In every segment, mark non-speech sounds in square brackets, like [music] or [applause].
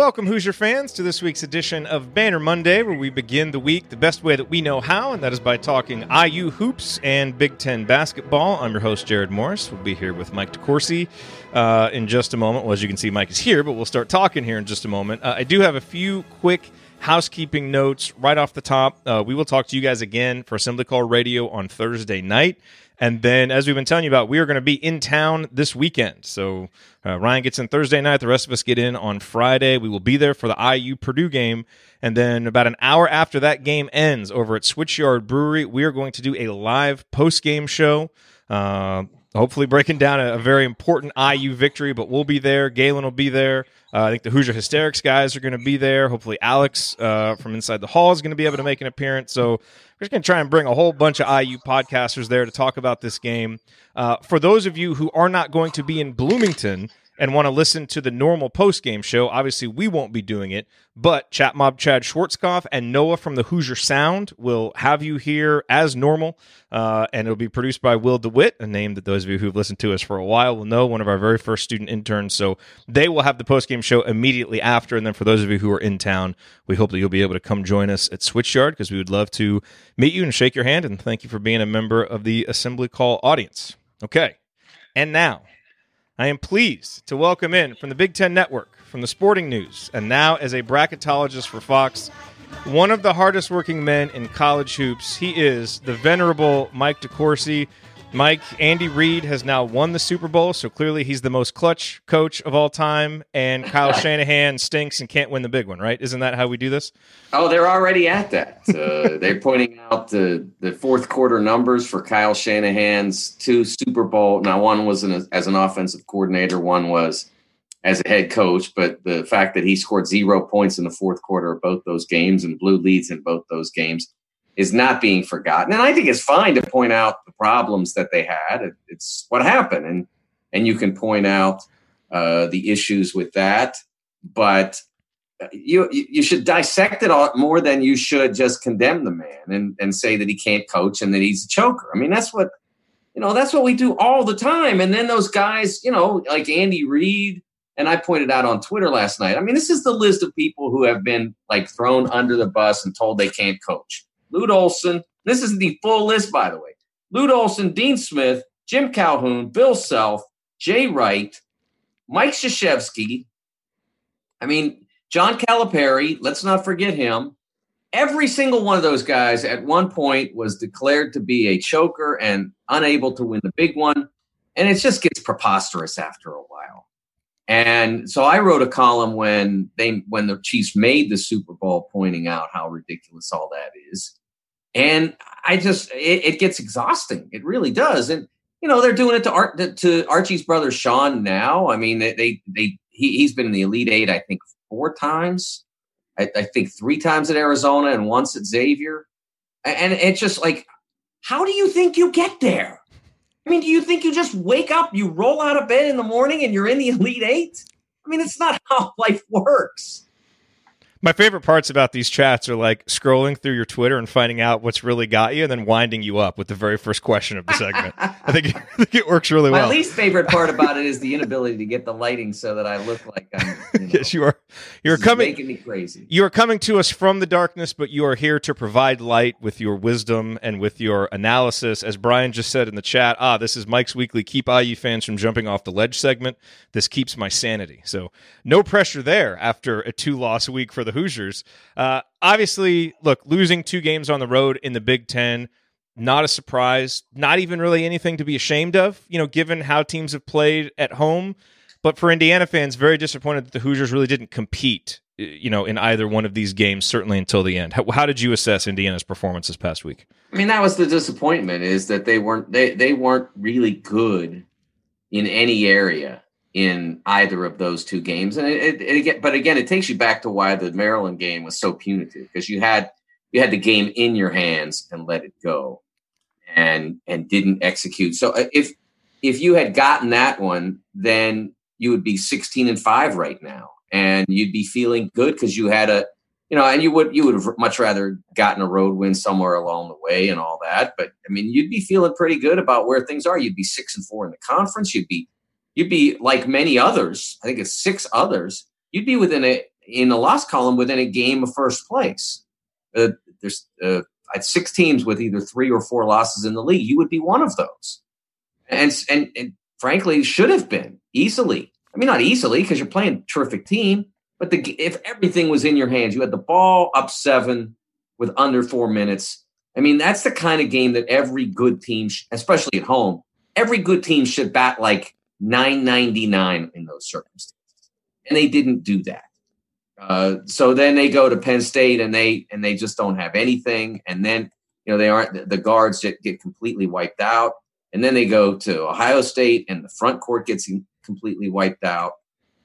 welcome, Hoosier fans, to this week's edition of Banner Monday, where we begin the week the best way that we know how, and that is by talking IU hoops and Big Ten basketball. I'm your host, Jared Morris. We'll be here with Mike DeCourcy uh, in just a moment. Well, as you can see, Mike is here, but we'll start talking here in just a moment. Uh, I do have a few quick housekeeping notes right off the top. Uh, we will talk to you guys again for Assembly Call Radio on Thursday night. And then, as we've been telling you about, we are going to be in town this weekend. So uh, Ryan gets in Thursday night. The rest of us get in on Friday. We will be there for the IU Purdue game. And then, about an hour after that game ends over at Switchyard Brewery, we are going to do a live post game show. Uh, hopefully, breaking down a, a, very important IU victory, but we'll be there. Galen will be there. Uh, I think the Hoosier Hysterics guys are going to be there. Hopefully, Alex uh, from Inside the Hall is going to be able to make an appearance. So, we're just going to try and bring a whole bunch of IU podcasters there to talk about this game. Uh, for those of you who are not going to be in Bloomington, and want to listen to the normal post game show, obviously we won't be doing it, but Chat Mob Chad Schwarzkopf and Noah from the Hoosier Sound will have you here as normal, uh, and it'll be produced by Will DeWitt, a name that those of you who've listened to us for a while will know, one of our very first student interns. So they will have the post game show immediately after, and then for those of you who are in town, we hope that you'll be able to come join us at Switchyard because we would love to meet you and shake your hand, and thank you for being a member of the Assembly Call audience. Okay, and now I am pleased to welcome in from the Big Ten Network, from the Sporting News, and now as a bracketologist for Fox, one of the hardest working men in college hoops. He is the venerable Mike DeCourcy. Mike, Andy Reid has now won the Super Bowl, so clearly he's the most clutch coach of all time. And Kyle [laughs] Shanahan stinks and can't win the big one, right? Isn't that how we do this? Oh, they're already at that. Uh, [laughs] they're pointing out the, the fourth quarter numbers for Kyle Shanahan's two Super Bowl. Now, one was an, as an offensive coordinator, one was as a head coach. But the fact that he scored zero points in the fourth quarter of both those games and blew leads in both those games is not being forgotten. And I think it's fine to point out the problems that they had. It, it's what happened, and and you can point out uh, the issues with that. But uh, you you should dissect it all more than you should just condemn the man and and say that he can't coach and that he's a choker. I mean, that's what you know. That's what we do all the time. And then those guys, you know, like Andy Reid. And I pointed out on Twitter last night. I mean, this is the list of people who have been like thrown under the bus and told they can't coach. Lute Olson. This is the full list, by the way. Lute Olson, Dean Smith, Jim Calhoun, Bill Self, Jay Wright, Mike Krzyzewski. I mean, John Calipari, let's not forget him. Every single one of those guys at one point was declared to be a choker and unable to win the big one. And it just gets preposterous after a while. And so I wrote a column when they when the Chiefs made the Super Bowl pointing out how ridiculous all that is. And I just it, it, gets exhausting. It really does. And you know they're doing it to Art to Archie's brother Sean now. I mean they they, they he, he's been in the Elite Eight I think four times. I, I think three times at Arizona and once at Xavier. And it's just like, how do you think you get there? I mean, do you think you just wake up, you roll out of bed in the morning, and you're in the Elite Eight? I mean, it's not [laughs] how life works. My favorite parts about these chats are like scrolling through your Twitter and finding out what's really got you, and then winding you up with the very first question of the segment. [laughs] I think I think it works really well. My least favorite part about it is the inability to get the lighting so that I look like I'm. You [laughs] know, yes, you are. You're coming. Making me crazy. You are coming to us from the darkness, but you are here to provide light with your wisdom and with your analysis. As Brian just said in the chat, ah, this is Mike's weekly keep IU fans from jumping off the ledge segment. This keeps my sanity. So no pressure there after a two loss week for the the Hoosiers. Uh, obviously, look, losing two games on the road in the Big Ten, not a surprise, not even really anything to be ashamed of, you know, given how teams have played at home. But for Indiana fans, very disappointed that the Hoosiers really didn't compete, you know, in either one of these games, certainly until the end. How, how did you assess Indiana's performance this past week? I mean, that was the disappointment is that they weren't they they weren't really good in any area in either of those two games. And it, it, it, but again, it takes you back to why the Maryland game was so punitive because you had you had the game in your hands and let it go, and and didn't execute. So uh, if if you had gotten that one, then you would be sixteen and five right now, and you'd be feeling good because you had a you know, and you would you would have much rather gotten a road win somewhere along the way and all that. But I mean, you'd be feeling pretty good about where things are. You'd be six and four in the conference. You'd be you'd be like many others. I think it's six others. You'd be within a in the loss column within a game of first place. Uh, there's uh, six teams with either three or four losses in the league. You would be one of those, and and, and frankly should have been easily. I mean, not easily because you're playing a terrific team, but the, if everything was in your hands, you had the ball up seven with under four minutes. I mean, that's the kind of game that every good team, especially at home, every good team should bat like 999 in those circumstances. And they didn't do that. Uh, so then they go to Penn State and they and they just don't have anything. And then you know they aren't the guards get, get completely wiped out. And then they go to Ohio State and the front court gets completely wiped out.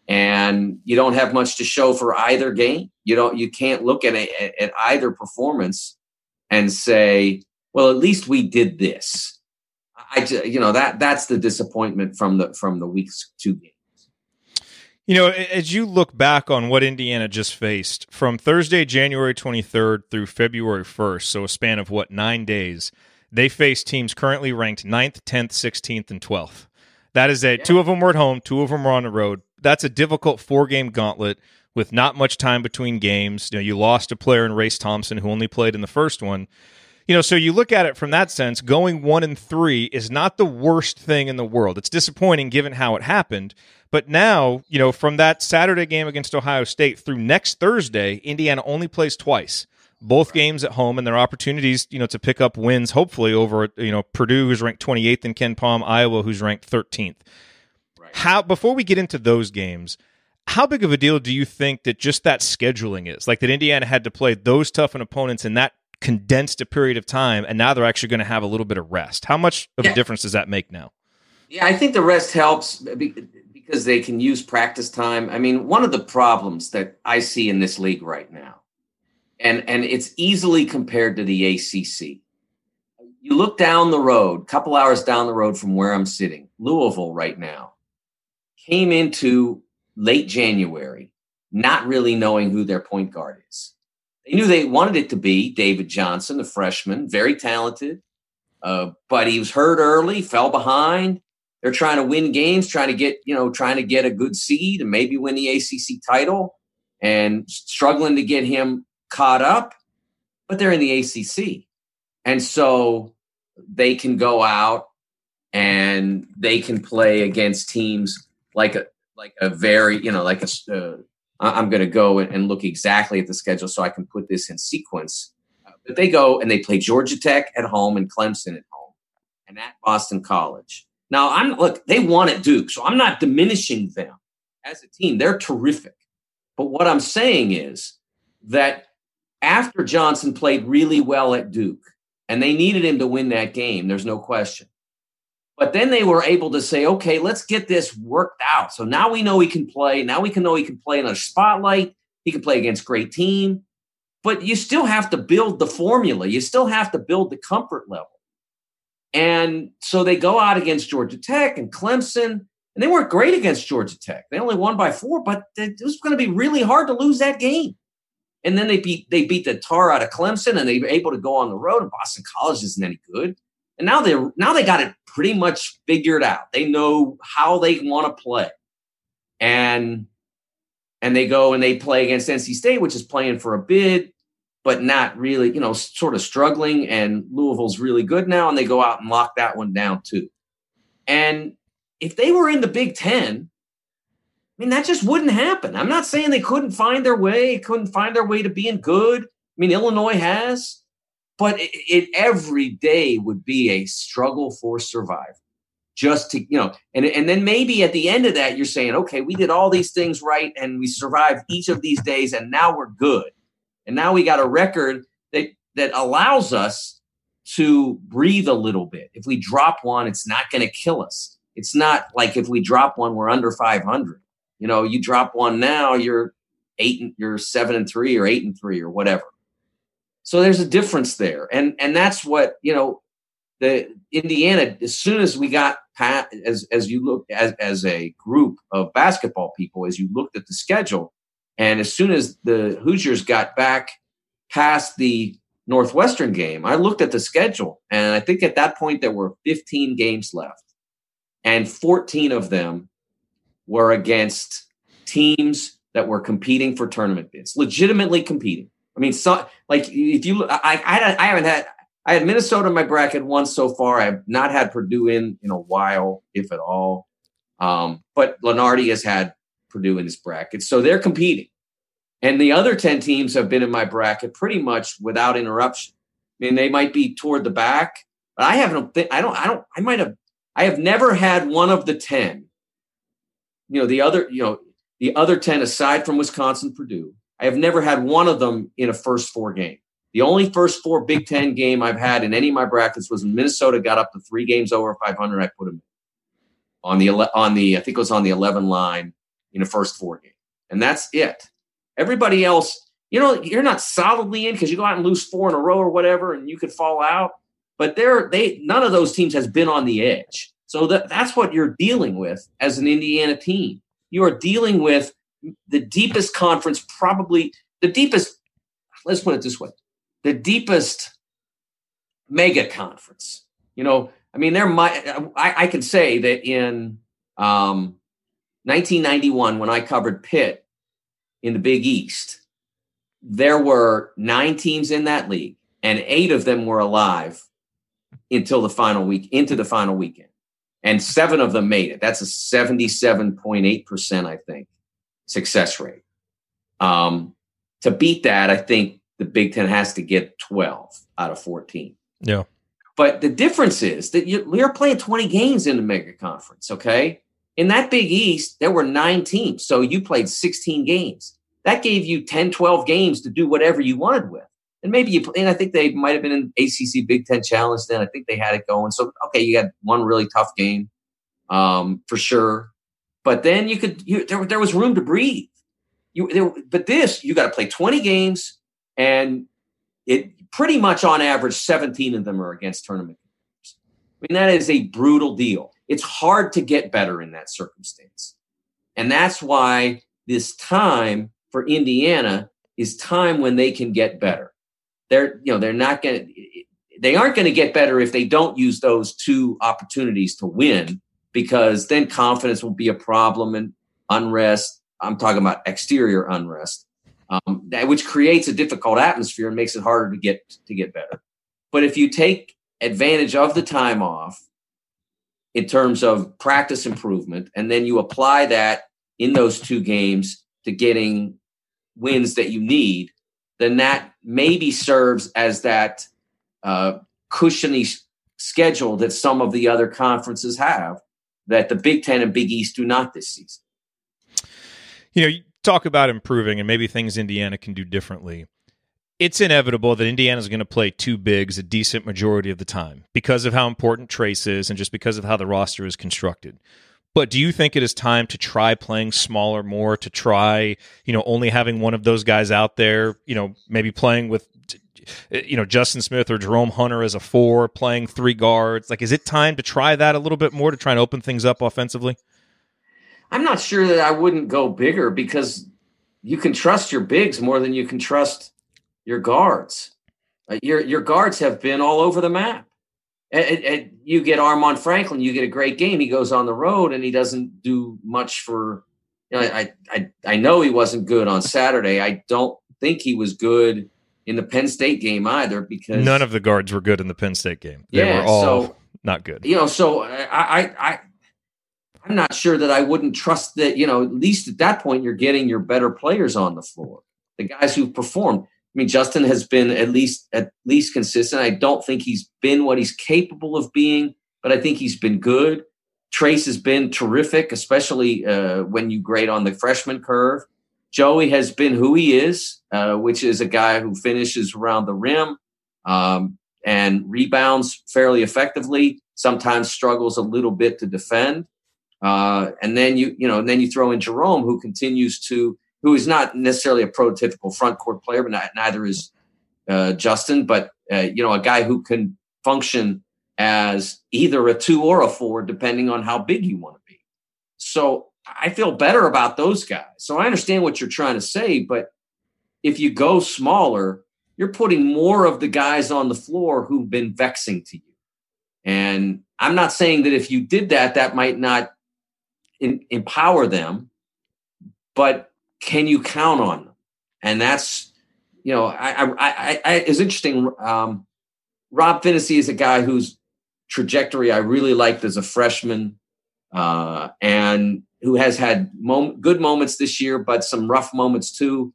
And you don't have much to show for either game. You don't you can't look at a, at either performance and say, well, at least we did this. I you know that that's the disappointment from the from the week's two games. You know, as you look back on what Indiana just faced from Thursday, January 23rd through February 1st, so a span of what, nine days, they faced teams currently ranked 9th, 10th, 16th, and 12th. That is a yeah. two of them were at home, two of them were on the road. That's a difficult four game gauntlet with not much time between games. You know, you lost a player in Race Thompson who only played in the first one. You know, so you look at it from that sense, going one and three is not the worst thing in the world. It's disappointing given how it happened. But now, you know, from that Saturday game against Ohio State through next Thursday, Indiana only plays twice. Both games at home and their opportunities, you know, to pick up wins, hopefully over, you know, Purdue, who's ranked 28th and KenPom, Iowa, who's ranked 13th. Right. How before we get into those games, how big of a deal do you think that just that scheduling is? Like that Indiana had to play those tough an opponents in that condensed a period of time, and now they're actually going to have a little bit of rest. How much of yeah. a difference does that make now? Yeah, I think the rest helps because they can use practice time. I mean, one of the problems that I see in this league right now, and and it's easily compared to the ACC. You look down the road, a couple hours down the road from where I'm sitting, Louisville right now came into late January not really knowing who their point guard is. They knew they wanted it to be David Johnson, the freshman, very talented, uh, but he was hurt early, fell behind. They're trying to win games, trying to get you know, trying to get a good seed and maybe win the ACC title, and struggling to get him caught up. But they're in the ACC, and so they can go out and they can play against teams like a like a very you know like a uh, I'm going to go and look exactly at the schedule so I can put this in sequence. Uh, but they go and they play Georgia Tech at home and Clemson at home and at Boston College. Now, I'm look, they won at Duke, so I'm not diminishing them as a team. They're terrific. But what I'm saying is that after Johnson played really well at Duke, and they needed him to win that game, there's no question. But then they were able to say, okay, let's get this worked out. So now we know he can play. Now we can know he can play in a spotlight. He can play against great team. But you still have to build the formula. You still have to build the comfort level. And so they go out against Georgia Tech and Clemson, and they weren't great against Georgia Tech. They only won by four, but it was going to be really hard to lose that game. And then they beat they beat the tar out of Clemson, and they were able to go on the road. And Boston College isn't any good. And now they now they got it pretty much figured out. They know how they want to play. And and they go and they play against NC State, which is playing for a bid, but not really, you know, sort of struggling. And Louisville's really good now, and they go out and lock that one down too. And if they were in the Big Ten, I mean, that just wouldn't happen. I'm not saying they couldn't find their way, couldn't find their way to being good. I mean, Illinois has but it, it, every day would be a struggle for survival. Just to you know and and then maybe at the end of that you're saying okay we did all these things right and we survived each of these days and now we're good. And now we got a record that that allows us to breathe a little bit. If we drop one it's not going to kill us. It's not like if we drop one we're under 500 you know you drop one now you're eight and you're seven and three or eight and three or whatever so there's a difference there, and and that's what you know. The Indiana, as soon as we got past, as as you look as as a group of basketball people, as you looked at the schedule, and as soon as the Hoosiers got back past the Northwestern game, I looked at the schedule, and I think at that point there were 15 games left, and 14 of them were against teams that were competing for tournament bids, legitimately competing. I mean, so, like if you, I, I, I haven't had, I had Minnesota in my bracket once so far. I have not had Purdue in in a while, if at all. Um, but Lunardi has had Purdue in his bracket, so they're competing. And the other ten teams have been in my bracket pretty much without interruption. I mean, they might be toward the back, but I haven't. I don't. I don't. I might have. I have never had one of the ten. You know, the other. You know, the other ten aside from Wisconsin, Purdue. I have never had one of them in a first four game. The only first four Big Ten game I've had in any of my brackets was when Minnesota got up to three games over 500. I put them on the on the I think it was on the 11 line in a first four game, and that's it. Everybody else, you know, you're not solidly in because you go out and lose four in a row or whatever, and you could fall out. But they're they none of those teams has been on the edge. So that, that's what you're dealing with as an Indiana team. You are dealing with the deepest conference, probably the deepest. Let's put it this way: the deepest mega conference. You know, I mean, there might I, I can say that in um, 1991 when I covered Pitt in the Big East, there were nine teams in that league, and eight of them were alive until the final week, into the final weekend, and seven of them made it. That's a 77.8 percent, I think, success rate. Um, to beat that, I think the Big Ten has to get 12 out of 14. Yeah. But the difference is that you're playing 20 games in the mega conference, okay? In that Big East, there were nine teams. So you played 16 games. That gave you 10, 12 games to do whatever you wanted with. And maybe you, and I think they might have been in ACC Big Ten Challenge then. I think they had it going. So, okay, you had one really tough game um, for sure. But then you could, you, there, there was room to breathe. You, there, but this, you got to play 20 games and it pretty much on average 17 of them are against tournament competitors. I mean, that is a brutal deal. It's hard to get better in that circumstance. And that's why this time for Indiana is time when they can get better. They're, you know, they're not going to, they aren't going to get better if they don't use those two opportunities to win because then confidence will be a problem and unrest. I'm talking about exterior unrest um, that, which creates a difficult atmosphere and makes it harder to get to get better. But if you take advantage of the time off in terms of practice improvement, and then you apply that in those two games to getting wins that you need, then that maybe serves as that uh, cushiony schedule that some of the other conferences have that the Big Ten and Big East do not this season. You know, you talk about improving and maybe things Indiana can do differently. It's inevitable that Indiana is going to play two bigs a decent majority of the time because of how important Trayce is and just because of how the roster is constructed. But do you think it is time to try playing smaller more, to try, you know, only having one of those guys out there, you know, maybe playing with you know Justin Smith or Jerome Hunter as a four, playing three guards. Like, is it time to try that a little bit more to try and open things up offensively? I'm not sure that I wouldn't go bigger because you can trust your bigs more than you can trust your guards. Uh, your your guards have been all over the map. And, and you get Armaan Franklin, you get a great game. He goes on the road and he doesn't do much for. You know, I I I know he wasn't good on Saturday. I don't think he was good in the Penn State game either because none of the guards were good in the Penn State game. They yeah, were all so, not good. You know, so I I, I I'm not sure that I wouldn't trust that, you know, at least at that point, you're getting your better players on the floor, the guys who've performed. I mean, Justin has been at least at least consistent. I don't think he's been what he's capable of being, but I think he's been good. Trayce has been terrific, especially uh, when you grade on the freshman curve. Joey has been who he is, uh, which is a guy who finishes around the rim um, and rebounds fairly effectively. Sometimes struggles a little bit to defend. Uh, and then you you know, and then you throw in Jerome, who continues to who is not necessarily a prototypical front court player, but not, neither is uh, Justin, but uh, you know, a guy who can function as either a two or a four, depending on how big you want to be. So I feel better about those guys. So I understand what you're trying to say, but if you go smaller, you're putting more of the guys on the floor who've been vexing to you. And I'm not saying that if you did that, that might not in, empower them. But can you count on them? And that's, you know, I, I, I, I it's interesting. Um, Rob Phinisee is a guy whose trajectory I really liked as a freshman, uh, and who has had mom- good moments this year, but some rough moments too.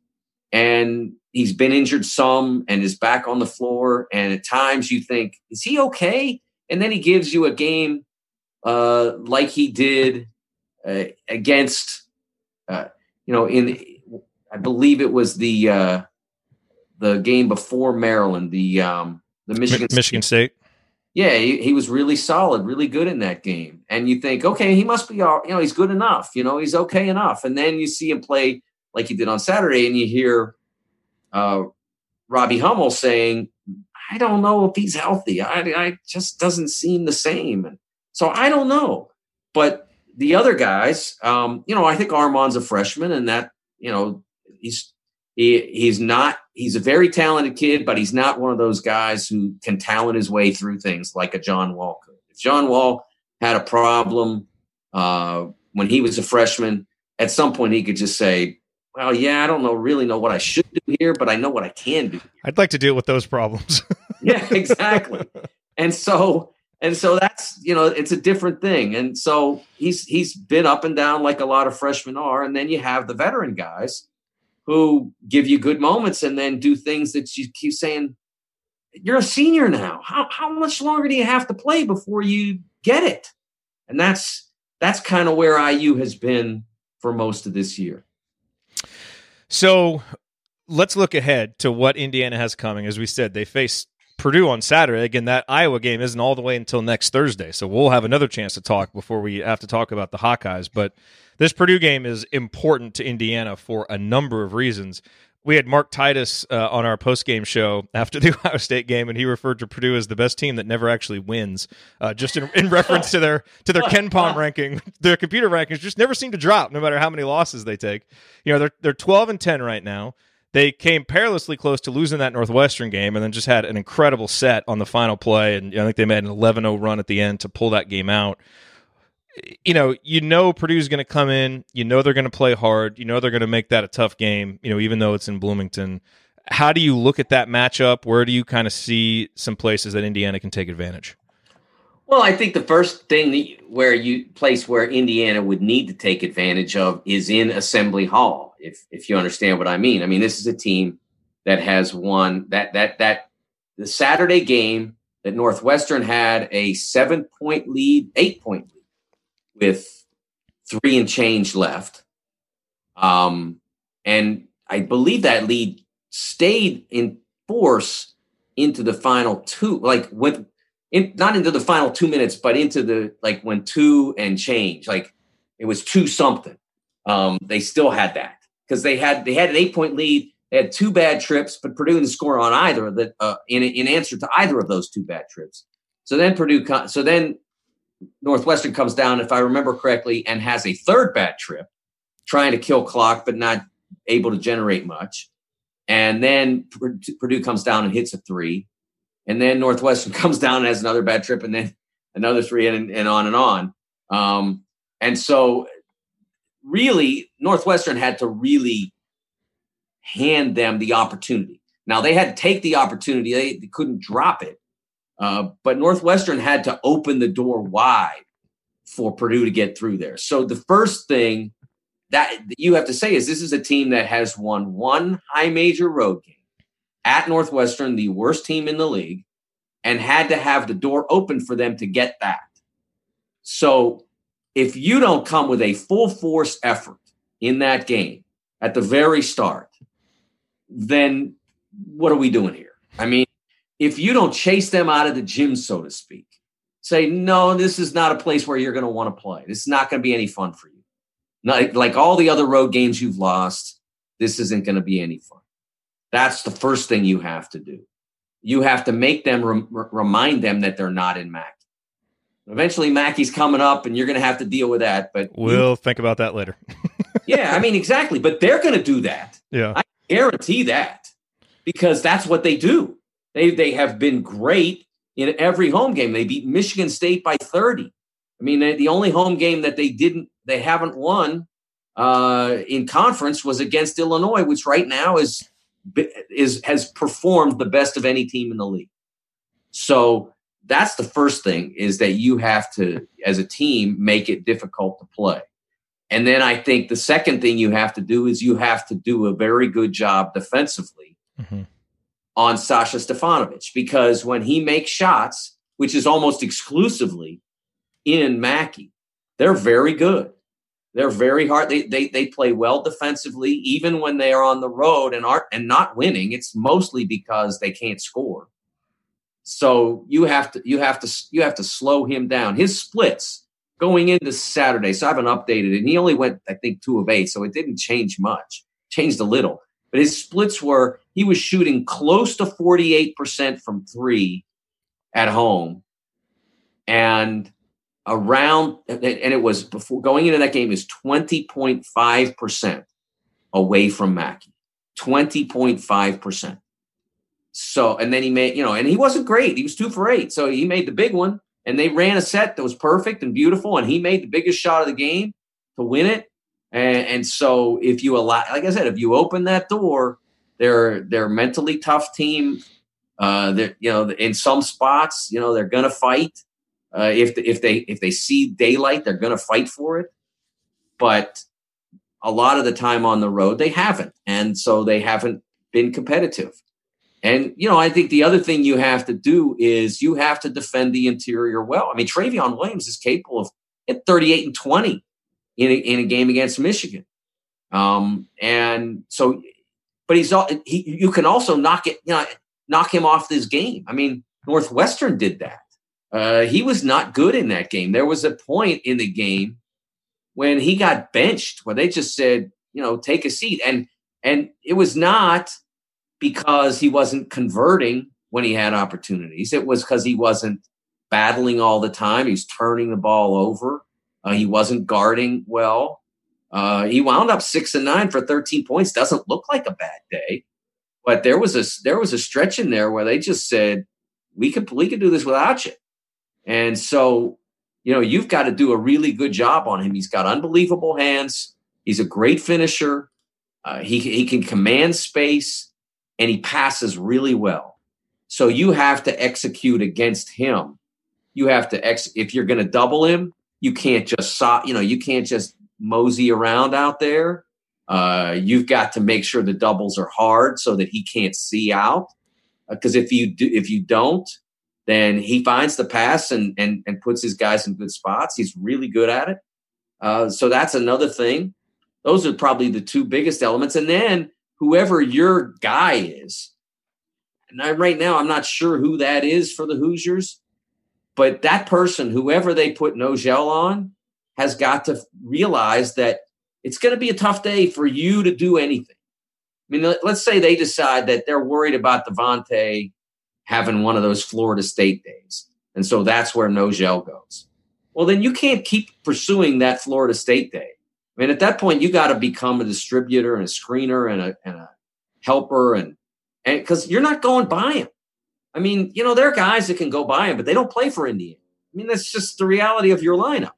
And he's been injured some and is back on the floor. And at times you think, is he okay? And then he gives you a game uh, like he did uh, against, uh, you know, in I believe it was the uh, the game before Maryland, the um, the Michigan Michigan State. Yeah, he, he was really solid, really good in that game. And you think, okay, he must be all, you know, he's good enough. You know, he's okay enough. And then you see him play like he did on Saturday, and you hear uh, Robbie Hummel saying, I don't know if he's healthy. I, I just doesn't seem the same. So I don't know. But the other guys, um, you know, I think Armaan's a freshman, and that you know he's he, he's not he's a very talented kid, but he's not one of those guys who can talent his way through things like a John Wall could. If John Wall had a problem uh, when he was a freshman, at some point he could just say, "Well, yeah, I don't know really know what I should do here, but I know what I can do." Here. I'd like to deal with those problems. [laughs] yeah, exactly. and so and so that's you know it's a different thing and so he's he's been up and down like a lot of freshmen are and then you have the veteran guys who give you good moments and then do things that you keep saying you're a senior now how, how much longer do you have to play before you get it and that's that's kind of where iu has been for most of this year so let's look ahead to what indiana has coming as we said they face Purdue on Saturday. Again, that Iowa game isn't all the way until next Thursday, so we'll have another chance to talk before we have to talk about the Hawkeyes. But this Purdue game is important to Indiana for a number of reasons. We had Mark Titus uh, on our post game show after the [laughs] Ohio State game, and he referred to Purdue as the best team that never actually wins, uh, just in, in, reference to their to their KenPom ranking. [laughs] Their computer rankings just never seem to drop, no matter how many losses they take. You know, they're they're twelve and ten right now. They came perilously close to losing that Northwestern game and then just had an incredible set on the final play. And I think they made an 11 0 run at the end to pull that game out. You know, you know Purdue's going to come in. You know they're going to play hard. You know they're going to make that a tough game, you know, even though it's in Bloomington. How do you look at that matchup? Where do you kind of see some places that Indiana can take advantage? Well, I think the first thing that, where you place where Indiana would need to take advantage of is in Assembly Hall. If if you understand what I mean, I mean this is a team that has won that that that the Saturday game that Northwestern had a seven point lead, eight point lead with three and change left, um, and I believe that lead stayed in force into the final two, like with in, not into the final two minutes, but into the like when two and change, like it was two something. Um, they still had that because they had they had an eight point lead. They had two bad trips, but Purdue didn't score on either of the uh, in in answer to either of those two bad trips. So then Purdue, so then Northwestern comes down, if I remember correctly, and has a third bad trip, trying to kill clock but not able to generate much. And then Purdue comes down and hits a three and then Northwestern [laughs] comes down and has another bad trip, and then another three, and, and on and on. Um, and so, really, Northwestern had to really hand them the opportunity. Now they had to take the opportunity; they, they couldn't drop it. Uh, but Northwestern had to open the door wide for Purdue to get through there. So the first thing that you have to say is this is a team that has won one high major road game at Northwestern, the worst team in the league, and had to have the door open for them to get that. So if you don't come with a full force effort in that game at the very start, then what are we doing here? I mean, if you don't chase them out of the gym, so to speak, say, no, this is not a place where you're going to want to play. This is not going to be any fun for you. Not, like all the other road games you've lost, this isn't going to be any fun. That's the first thing you have to do. You have to make them rem- remind them that they're not in Mackey. Eventually, Mackey's coming up, and you're going to have to deal with that. But we'll you, think about that later. [laughs] yeah, I mean exactly. But they're going to do that. Yeah, I guarantee that because that's what they do. They they have been great in every home game. They beat Michigan State by 30. I mean, they, the only home game that they didn't, they haven't won uh, in conference was against Illinois, which right now is is has performed the best of any team in the league. So that's the first thing is that you have to, as a team, make it difficult to play. And then I think the second thing you have to do is you have to do a very good job defensively mm-hmm. On Sasha Stefanovic because when he makes shots, which is almost exclusively in Mackey, they're very good. They're very hard. They, they they play well defensively, even when they are on the road and are and not winning. It's mostly because they can't score. So you have to you have to you have to slow him down. His splits going into Saturday. So I haven't updated it. And he only went, I think, two of eight. So it didn't change much. Changed a little. But his splits were he was shooting close to 48% from three at home. And around and it was before going into that game is 20.5% away from Mackey. 20.5%. So and then he made, you know, and he wasn't great. He was two for eight. So he made the big one. And they ran a set that was perfect and beautiful, and he made the biggest shot of the game to win it. And, and so if you allow like I said, if you open that door, they're they're mentally tough team. Uh, you know in some spots, you know, they're gonna fight. Uh, if the, if they if they see daylight, they're to fight for it. But a lot of the time on the road, they haven't, and so they haven't been competitive. And you know, I think the other thing you have to do is you have to defend the interior well. I mean, Trevion Williams is capable of at 38 and 20 in a, in a game against Michigan. Um, and so, but he's all he, you can also knock it, you know, knock him off this game. I mean, Northwestern did that. Uh, he was not good in that game. There was a point in the game when he got benched where they just said, you know, take a seat. And and it was not because he wasn't converting when he had opportunities. It was because he wasn't battling all the time. He's turning the ball over. Uh, he wasn't guarding well. Uh, he wound up six and nine for 13 points. Doesn't look like a bad day, but there was a there was a stretch in there where they just said we could we could do this without you. And so, you know, you've got to do a really good job on him. He's got unbelievable hands. He's a great finisher. Uh, he, he can command space and he passes really well. So you have to execute against him. You have to ex if you're going to double him, you can't just saw, you know, you can't just mosey around out there. Uh, you've got to make sure the doubles are hard so that he can't see out. Because uh, if you do, if you don't, then he finds the pass and and and puts his guys in good spots. He's really good at it. Uh, so that's another thing. Those are probably the two biggest elements. And then whoever your guy is, and I, right now I'm not sure who that is for the Hoosiers, but that person, whoever they put Nojel on, has got to realize that it's going to be a tough day for you to do anything. I mean, let's say they decide that they're worried about Devonte having one of those Florida State days. And so that's where Nojel goes. Well, then you can't keep pursuing that Florida State day. I mean, at that point, you got to become a distributor and a screener and a, and a helper, and and because you're not going by him. I mean, you know, there are guys that can go by him, but they don't play for Indiana. I mean, that's just the reality of your lineup.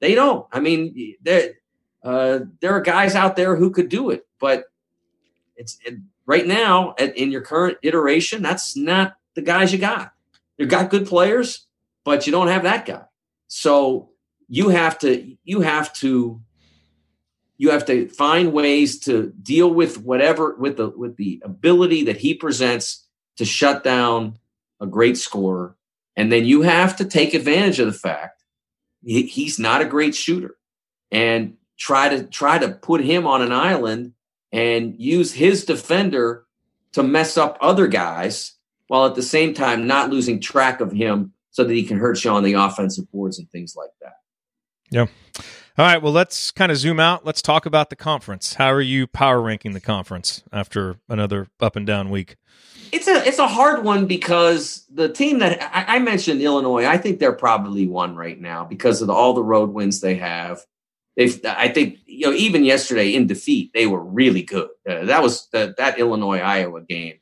They don't. I mean, there uh, there are guys out there who could do it, but it's it, right now at, in your current iteration, that's not the guys you got. You got good players, but you don't have that guy. So you have to you have to you have to find ways to deal with whatever with the with the ability that he presents to shut down a great scorer and then you have to take advantage of the fact he, he's not a great shooter and try to try to put him on an island and use his defender to mess up other guys while at the same time not losing track of him so that he can hurt you on the offensive boards and things like that. Yeah. All right. Well, let's kind of zoom out. Let's talk about the conference. How are you power ranking the conference after another up and down week? It's a it's a hard one because the team that I, I mentioned, Illinois, I think they're probably one right now because of the, all the road wins they have. They've, I think, you know, even yesterday in defeat, they were really good. Uh, that was the, that Illinois Iowa game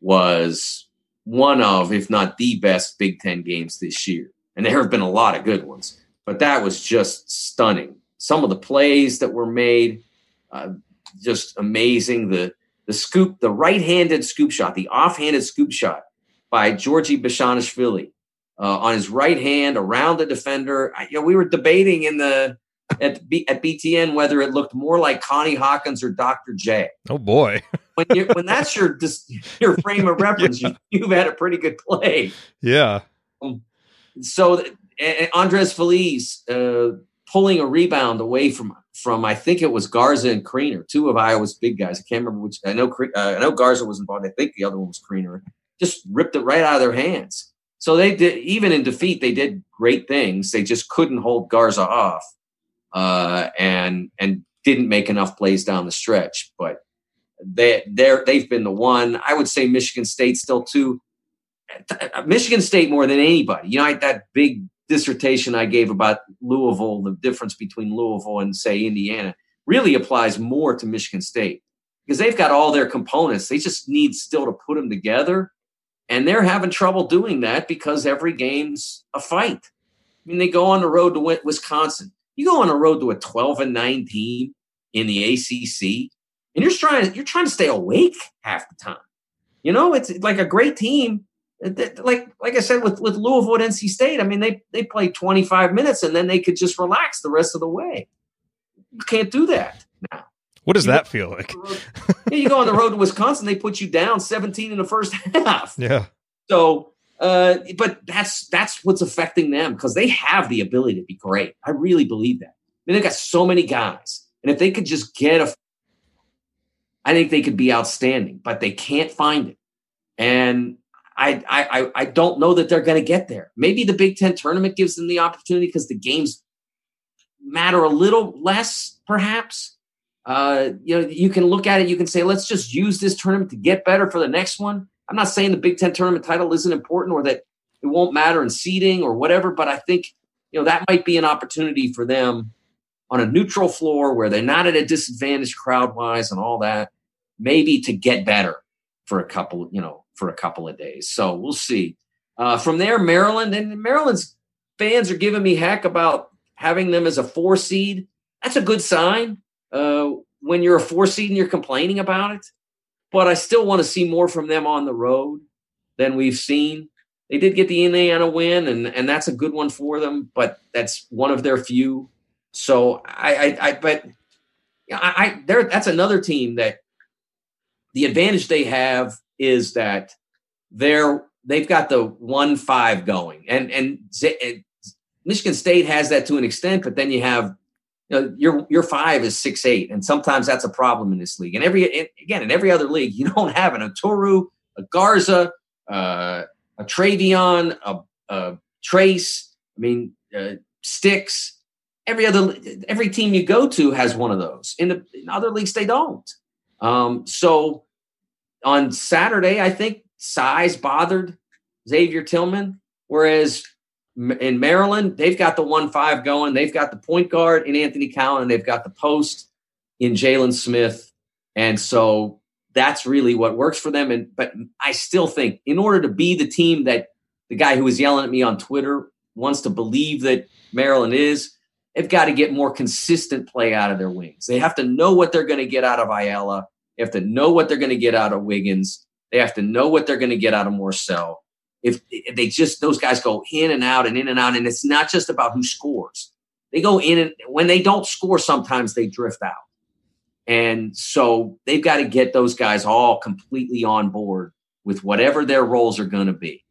was one of, if not the best Big Ten games this year. And there have been a lot of good ones, but that was just stunning, some of the plays that were made, uh, just amazing. The the scoop, the right-handed scoop shot, the off-handed scoop shot by Giorgi Bezhanishvili uh, on his right hand around the defender. I, you know, we were debating in the at B, at BTN whether it looked more like Connie Hawkins or Dr. J. Oh boy! [laughs] when you when that's your your frame of [laughs] reference, yeah. you, have had a pretty good play. Yeah. Um, so and Andres Feliz uh, pulling a rebound away from from I think it was Garza and Kriener, two of Iowa's big guys. I can't remember which. I know uh, I know Garza was involved. I think the other one was Kriener. Just ripped it right out of their hands. So they did, even in defeat, they did great things. They just couldn't hold Garza off, uh, and and didn't make enough plays down the stretch. But they they're they've been the one. I would say Michigan State still too. Michigan State more than anybody. You know, I, that big dissertation I gave about Louisville, the difference between Louisville and say Indiana, really applies more to Michigan State because they've got all their components. They just need still to put them together and they're having trouble doing that because every game's a fight. I mean, they go on the road to Wisconsin. You go on the road to a 12 and 9 team in the ACC, and you're trying you're trying to stay awake half the time. You know, it's like a great team. Like like I said with with Louisville and NC State, I mean they they play 25 minutes and then they could just relax the rest of the way. You can't do that now. What does you that feel like? yeah, you go on the road to Wisconsin, they put you down 17 in the first [laughs] half. Yeah. So, uh, but that's that's what's affecting them because they have the ability to be great. I really believe that. I mean, they've got so many guys, and if they could just get a, I think they could be outstanding. But they can't find it, and I I I don't know that they're going to get there. Maybe the Big Ten tournament gives them the opportunity because the games matter a little less, perhaps uh, you know, you can look at it, you can say, let's just use this tournament to get better for the next one. I'm not saying the Big Ten tournament title isn't important or that it won't matter in seeding or whatever, but I think, you know, that might be an opportunity for them on a neutral floor where they're not at a disadvantage crowd wise and all that, maybe to get better for a couple, you know, for a couple of days. So we'll see. Uh, from there, Maryland and Maryland's fans are giving me heck about having them as a four seed. That's a good sign uh, when you're a four seed and you're complaining about it. But I still want to see more from them on the road than we've seen. They did get the Indiana win, and, and that's a good one for them, but that's one of their few. So I, I, I but I, I there that's another team that the advantage they have is that they're they've got the one five going, and and Michigan State has that to an extent, but then you have you know, your your five is six eight, and sometimes that's a problem in this league. And every again in every other league, [laughs] you don't have an Oturu, a Garza, uh, a Trevion, a, a Trayce. I mean, uh, Stix. Every other every team you go to has one of those. In, the, in other leagues, they don't. Um, so on Saturday, I think size bothered Xavier Tillman, whereas in Maryland, they've got the one five going. They've got the point guard in Anthony Cowan, and they've got the post in Jalen Smith. And so that's really what works for them. And but I still think in order to be the team that the guy who was yelling at me on Twitter wants to believe that Maryland is, they've got to get more consistent play out of their wings. They have to know what they're going to get out of Ayala. They have to know what they're going to get out of Wiggins. They have to know what they're going to get out of Morsell if, if they just those guys go in and out and in and out, and it's not just about who scores. They go in and when they don't score, sometimes they drift out. And so they've got to get those guys all completely on board with whatever their roles are going to be.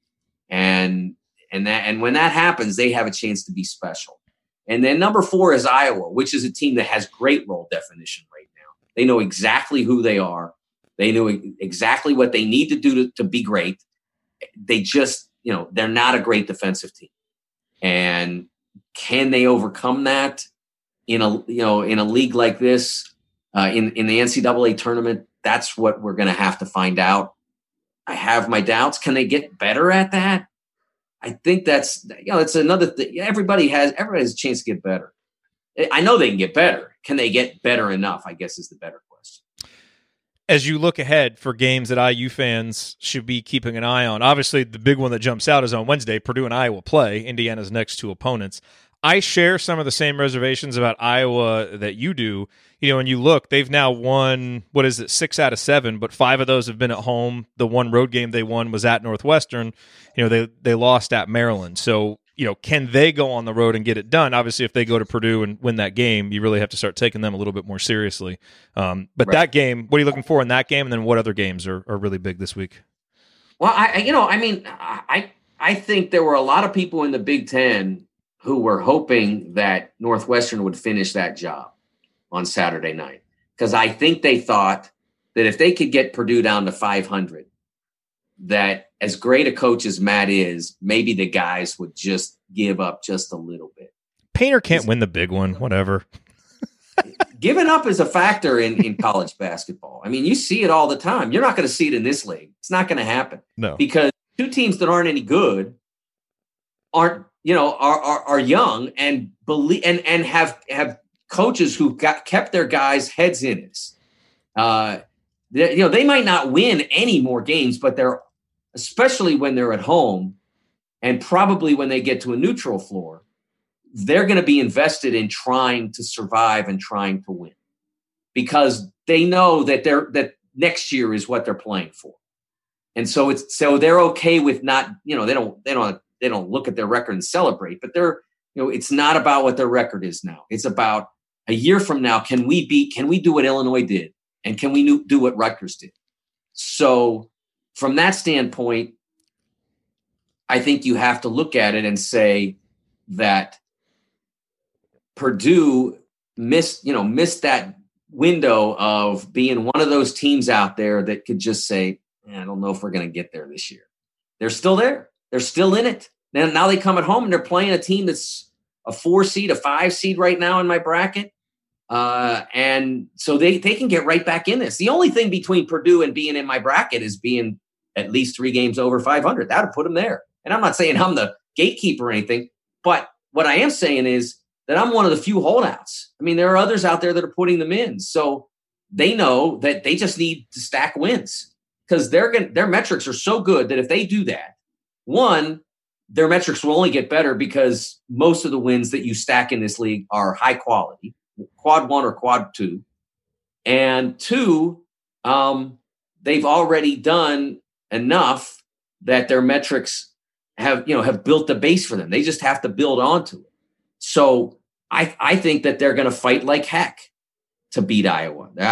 And and that and when that happens, they have a chance to be special. And then number four is Iowa, which is a team that has great role definition now. They know exactly who they are. They know exactly what they need to do to, to be great they just, you know, they're not a great defensive team. And can they overcome that in a, you know, in a league like this, uh, in, in the NCAA tournament? That's what we're going to have to find out. I have my doubts. Can they get better at that? I think that's, you know, it's another thing. Everybody has, everybody has a chance to get better. I know they can get better. Can they get better enough? I guess is the better question. as you look ahead for games that IU fans should be keeping an eye on, obviously the big one that jumps out is on Wednesday. Purdue and Iowa play Indiana's next two opponents. I share some of the same reservations about Iowa that you do. You know, when you look, they've now won what is it, six out of seven, but five of those have been at home. The one road game they won was at Northwestern. You know, they they lost at Maryland. So you know, can they go on the road and get it done? Obviously, if they go to Purdue and win that game, you really have to start taking them a little bit more seriously. Um, but right. that game, what are you looking for in that game? And then what other games are, are really big this week? Well, I, you know, I mean, I, I think there were a lot of people in the Big Ten who were hoping that Northwestern would finish that job on Saturday night because I think they thought that if they could get Purdue down to 500, that as great a coach as Matt is, maybe the guys would just give up just a little bit. Painter can't win the big one, whatever. [laughs] giving up is a factor in, in college basketball. I mean, you see it all the time. You're not going to see it in this league. It's not going to happen. No. Because two teams that aren't any good aren't, you know, are, are, are young and believe and, and have have coaches who got kept their guys' heads in it. Uh, you know, they might not win any more games, but they're especially when they're at home and probably when they get to a neutral floor, they're going to be invested in trying to survive and trying to win because they know that they're that next year is what they're playing for. And so it's so they're okay with not, you know, they don't they don't they don't look at their record and celebrate, but they're, you know, it's not about what their record is now. It's about a year from now, can we beat, can we do what Illinois did? And can we do what Rutgers did? So from that standpoint, I think you have to look at it and say that Purdue missed, you know, missed that window of being one of those teams out there that could just say, I don't know if we're going to get there this year. They're still there. They're still in it. Now, now they come at home and they're playing a team that's a four seed, a five seed right now in my bracket. Uh, and so they, they can get right back in this. The only thing between Purdue and being in my bracket is being at least three games over 500. That would put them there. And I'm not saying I'm the gatekeeper or anything, but what I am saying is that I'm one of the few holdouts. I mean, there are others out there that are putting them in. So they know that they just need to stack wins because their their metrics are so good that if they do that, one, their metrics will only get better because most of the wins that you stack in this league are high quality, quad one or quad two. And two, um, they've already done enough that their metrics have you know have built the base for them. They just have to build onto it. So I I think that they're going to fight like heck to beat Iowa. I,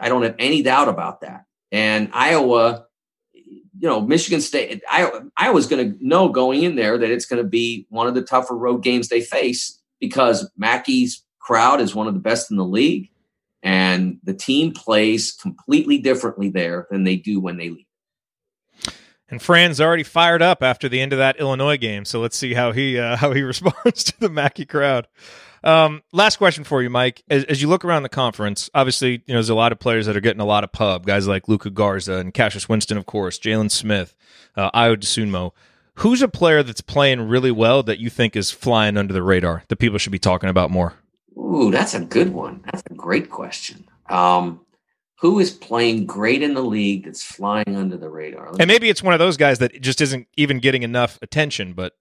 I I don't have any doubt about that. And Iowa, you know, Michigan State, I I was going to know going in there that it's going to be one of the tougher road games they face because Mackey's crowd is one of the best in the league, and the team plays completely differently there than they do when they leave. And Fran's already fired up after the end of that Illinois game, so let's see how he uh, [laughs] how he [laughs] responds to the Mackey crowd. Um, last question for you, Mike. As, as, you look around the conference, obviously, you know, there's a lot of players that are getting a lot of pub. Guys like Luka Garza and Cassius Winston, of course, Jalen Smith, uh, Ayo Dosunmu. Who's a player that's playing really well that you think is flying under the radar that people should be talking about more? Ooh, that's a good one. That's a great question. Um, who is playing great in the league that's flying under the radar? Let and maybe it's one of those guys that just isn't even getting enough attention, but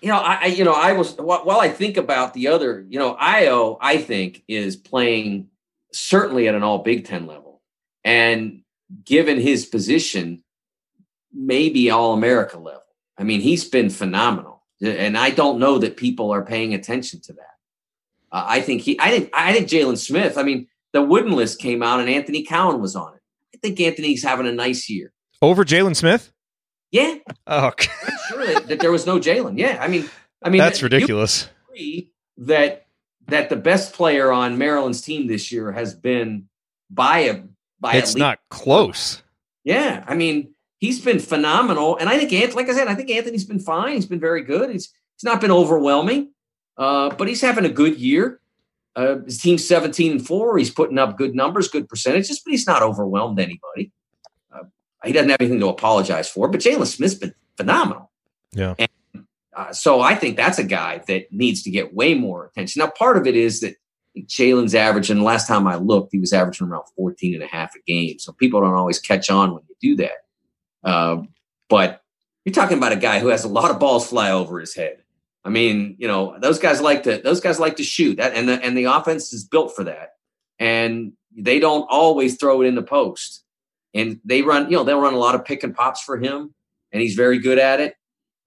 you know, I, you know, I was while I think about the other, you know, Ayo, I think is playing certainly at an all Big Ten level, and given his position, maybe all America level. I mean, he's been phenomenal, and I don't know that people are paying attention to that. Uh, I think he, I think, I think Jalen Smith. I mean, the Wooden list came out and Anthony Cowan was on it. I think Anthony's having a nice year. Over Jalen Smith? Yeah. Oh, [laughs] okay. sure that, that, there was no Jalen. Yeah. I mean, I mean, that's ridiculous. that that the best player on Maryland's team this year has been by a by it's not close. Yeah, I mean, he's been phenomenal, and I think Anthony, like I said, I think Anthony's been fine. He's been very good. He's he's not been overwhelming, uh, but he's having a good year. Uh, his team's 17 and four. He's putting up good numbers, good percentages, but he's not overwhelmed anybody. Uh, he doesn't have anything to apologize for. But Jalen Smith's been phenomenal. Yeah. And, uh, so I think that's a guy that needs to get way more attention. Now, part of it is that Jalen's averaging, last time I looked, he was averaging around 14 and a half a game. So people don't always catch on when you do that. Uh, but you're talking about a guy who has a lot of balls fly over his head. I mean, you know, those guys like to those guys like to shoot that, and the and the offense is built for that. And they don't always throw it in the post, and they run. You know, they'll run a lot of pick and pops for him, and he's very good at it.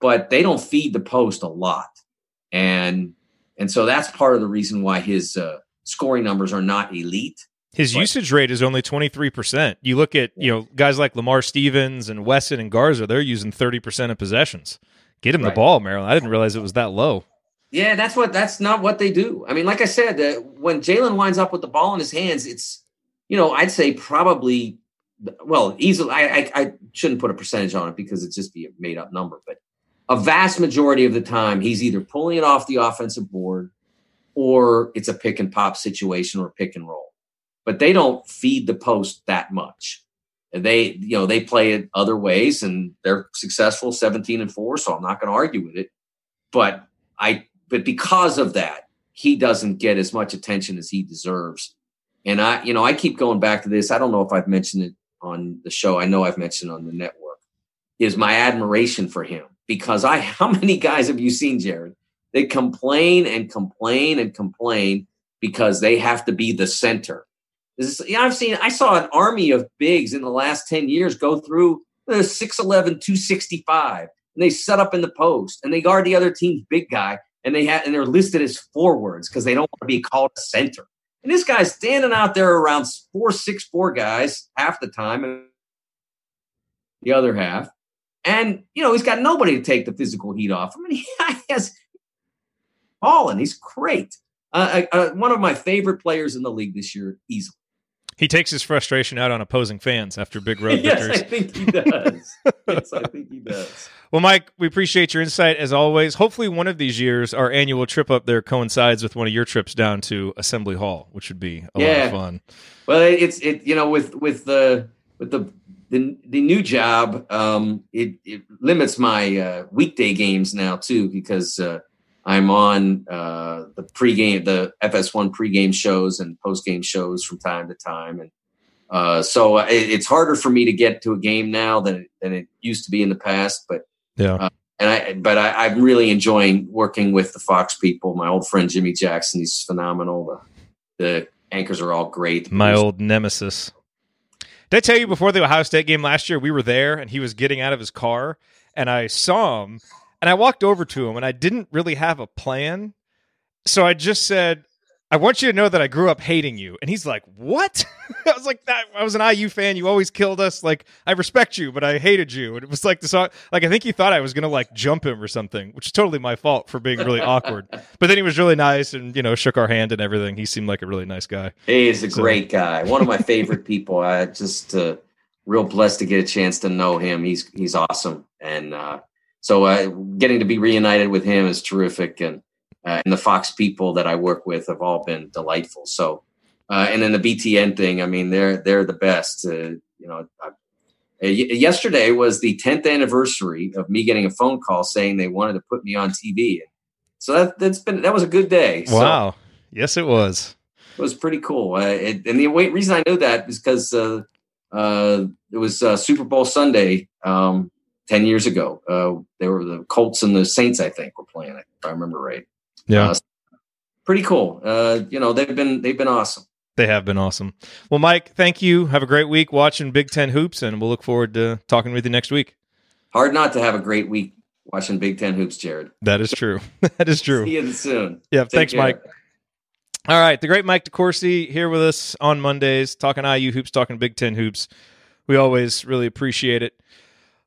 But they don't feed the post a lot, and and so that's part of the reason why his uh, scoring numbers are not elite. His but, usage rate is only 23%. You look at, you know, guys like Lamar Stevens and Wesson and Garza, they're using 30% of possessions. Get him right. the ball, Maryland. I didn't realize it was that low. Yeah, that's what that's not what they do. I mean, like I said, uh, when Jalen winds up with the ball in his hands, it's you know I'd say probably well easily. I, I, I shouldn't put a percentage on it because it'd just be a made up number, but a vast majority of the time he's either pulling it off the offensive board or it's a pick and pop situation or pick and roll. But they don't feed the post that much they you know they play it other ways and they're successful 17 and 4 so i'm not going to argue with it. But i but because of that he doesn't get as much attention as he deserves. And i you know i keep going back to this. I don't know if i've mentioned it on the show. I know i've mentioned on the network. Is my admiration for him. Because i [laughs] how many guys have you seen jared they complain and complain and complain because they have to be the center is, yeah, I've seen, I saw an army of bigs in the last 10 years go through the 6'11, 265, and they set up in the post and they guard the other team's big guy and they have, and they're listed as forwards because they don't want to be called a center. And this guy's standing out there around four, six, four guys half the time and the other half. And, you know, he's got nobody to take the physical heat off. I mean, [laughs] he has fallen. He's great. Uh, uh, one of my favorite players in the league this year, easily. He takes his frustration out on opposing fans after big road victories. [laughs] yes, victories. I think he does. [laughs] yes, I think he does. Well, Mike, we appreciate your insight as always. Hopefully, one of these years, our annual trip up there coincides with one of your trips down to Assembly Hall, which would be a yeah. lot of fun. Well, it's it you know with with the with the the, the new job, um, it, it limits my uh, weekday games now too because uh, I'm on uh, the pregame, the FS1 pregame shows and postgame shows from time to time, and uh, so it, it's harder for me to get to a game now than than it used to be in the past. But yeah, uh, and I but I, am really enjoying working with the Fox people. My old friend Jimmy Jackson, he's phenomenal. The, the anchors are all great. My old nemesis. Did I tell you before the Ohio State game last year? We were there, and he was getting out of his car, and I saw him and I walked over to him and I didn't really have a plan. So I just said, I want you to know that I grew up hating you. And he's like, What? [laughs] I was like, that I was an IU fan. You always killed us. Like, I respect you, but I hated you. And it was like the song like I think he thought I was gonna like jump him or something, which is totally my fault for being really awkward. [laughs] But then he was really nice and you know, shook our hand and everything. He seemed like a really nice guy. He is a so. great guy. One of my favorite people. I just uh real blessed to get a chance to know him. He's he's awesome. And uh so uh, getting to be reunited with him is terrific, and uh, and the Fox people that I work with have all been delightful. So, uh, and then the BTN thing, I mean, they're they're the best. Uh, you know, I, yesterday was the 10th anniversary of me getting a phone call saying they wanted to put me on TV. So that that's been that was a good day. Wow. So, yes, it was. It was pretty cool. Uh, it, and the reason I know that is because uh, uh, it was uh, Super Bowl Sunday. Um, 10 years ago. Uh, they were the Colts and the Saints, I think, were playing it, if I remember right. Yeah. Uh, pretty cool. Uh, you know, they've been they've been awesome. They have been awesome. Well, Mike, thank you. Have a great week watching Big Ten hoops, and we'll look forward to talking with you next week. Hard not to have a great week watching Big Ten hoops, Jared. That is true. [laughs] that is true. See you soon. Yeah. Take thanks, care. Mike. All right, the great Mike DeCourcy here with us on Mondays, talking IU hoops, talking Big Ten hoops. We always really appreciate it.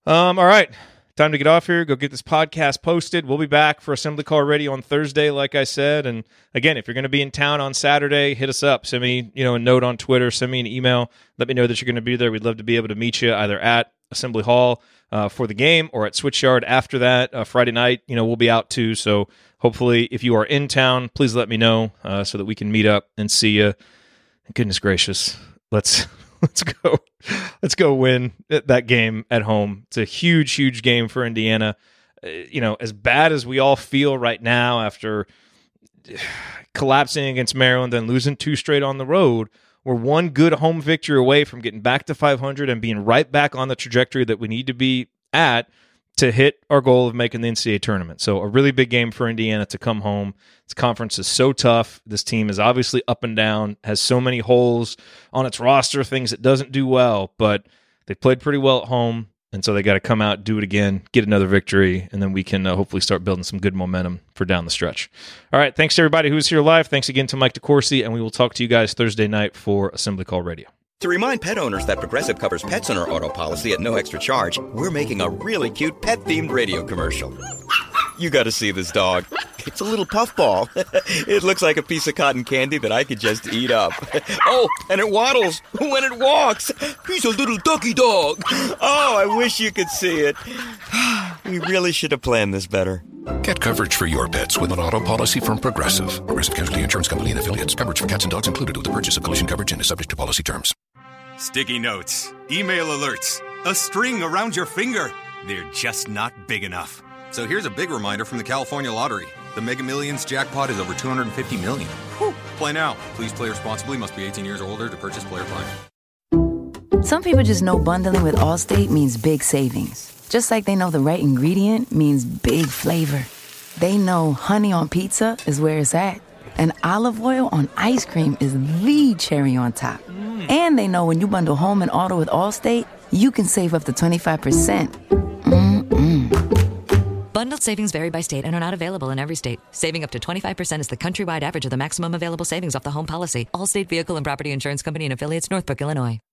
Um, all right. Time to get off here. Go get this podcast posted. We'll be back for Assembly Call Radio on Thursday, like I said. And again, if you're going to be in town on Saturday, hit us up. Send me, you know, a note on Twitter. Send me an email. Let me know that you're going to be there. We'd love to be able to meet you either at Assembly Hall uh, for the game or at Switchyard after that uh, Friday night. You know, we'll be out too. So hopefully, if you are in town, please let me know uh, so that we can meet up and see you. Goodness gracious, let's [laughs] let's go let's go win that game at home. It's a huge huge game for indiana. Uh, you know as bad as we all feel right now after [sighs] collapsing against maryland and losing two straight on the road we're one good home victory away from getting back to 500 and being right back on the trajectory that we need to be at to hit our goal of making the NCAA tournament. So a really big game for Indiana to come home. This conference is so tough. This team is obviously up and down, has so many holes on its roster, things it doesn't do well, but they played pretty well at home. And so they got to come out, do it again, get another victory, and then we can uh, hopefully start building some good momentum for down the stretch. All right. Thanks to everybody who's here live. Thanks again to Mike DeCourcy, and we will talk to you guys Thursday night for Assembly Call Radio. To remind pet owners that Progressive covers pets on our auto policy at no extra charge, we're making a really cute pet themed radio commercial. You got to see this dog. It's a little puffball. [laughs] it looks like a piece of cotton candy that I could just eat up. [laughs] oh, and it waddles when it walks. He's a little ducky dog. Oh, I wish you could see it. [sighs] we really should have planned this better. Get coverage for your pets with an auto policy from Progressive. Progressive Casualty Insurance Company and affiliates. Coverage for cats and dogs included with the purchase of collision coverage and is subject to policy terms. Sticky notes, email alerts, a string around your finger. They're just not big enough. So here's a big reminder from the California Lottery. The Mega Millions jackpot is over 250 million. Whew. Play now. Please play responsibly. Must be 18 years or older to purchase player plan. Some people just know bundling with Allstate means big savings. Just like they know the right ingredient means big flavor. They know honey on pizza is where it's at. And olive oil on ice cream is the cherry on top. Mm. And they know when you bundle home and auto with Allstate, you can save up to 25%. Mm-mm. Bundled savings vary by state and are not available in every state. Saving up to 25% is the countrywide average of the maximum available savings off the home policy. Allstate Vehicle and Property Insurance Company and affiliates, Northbrook, Illinois.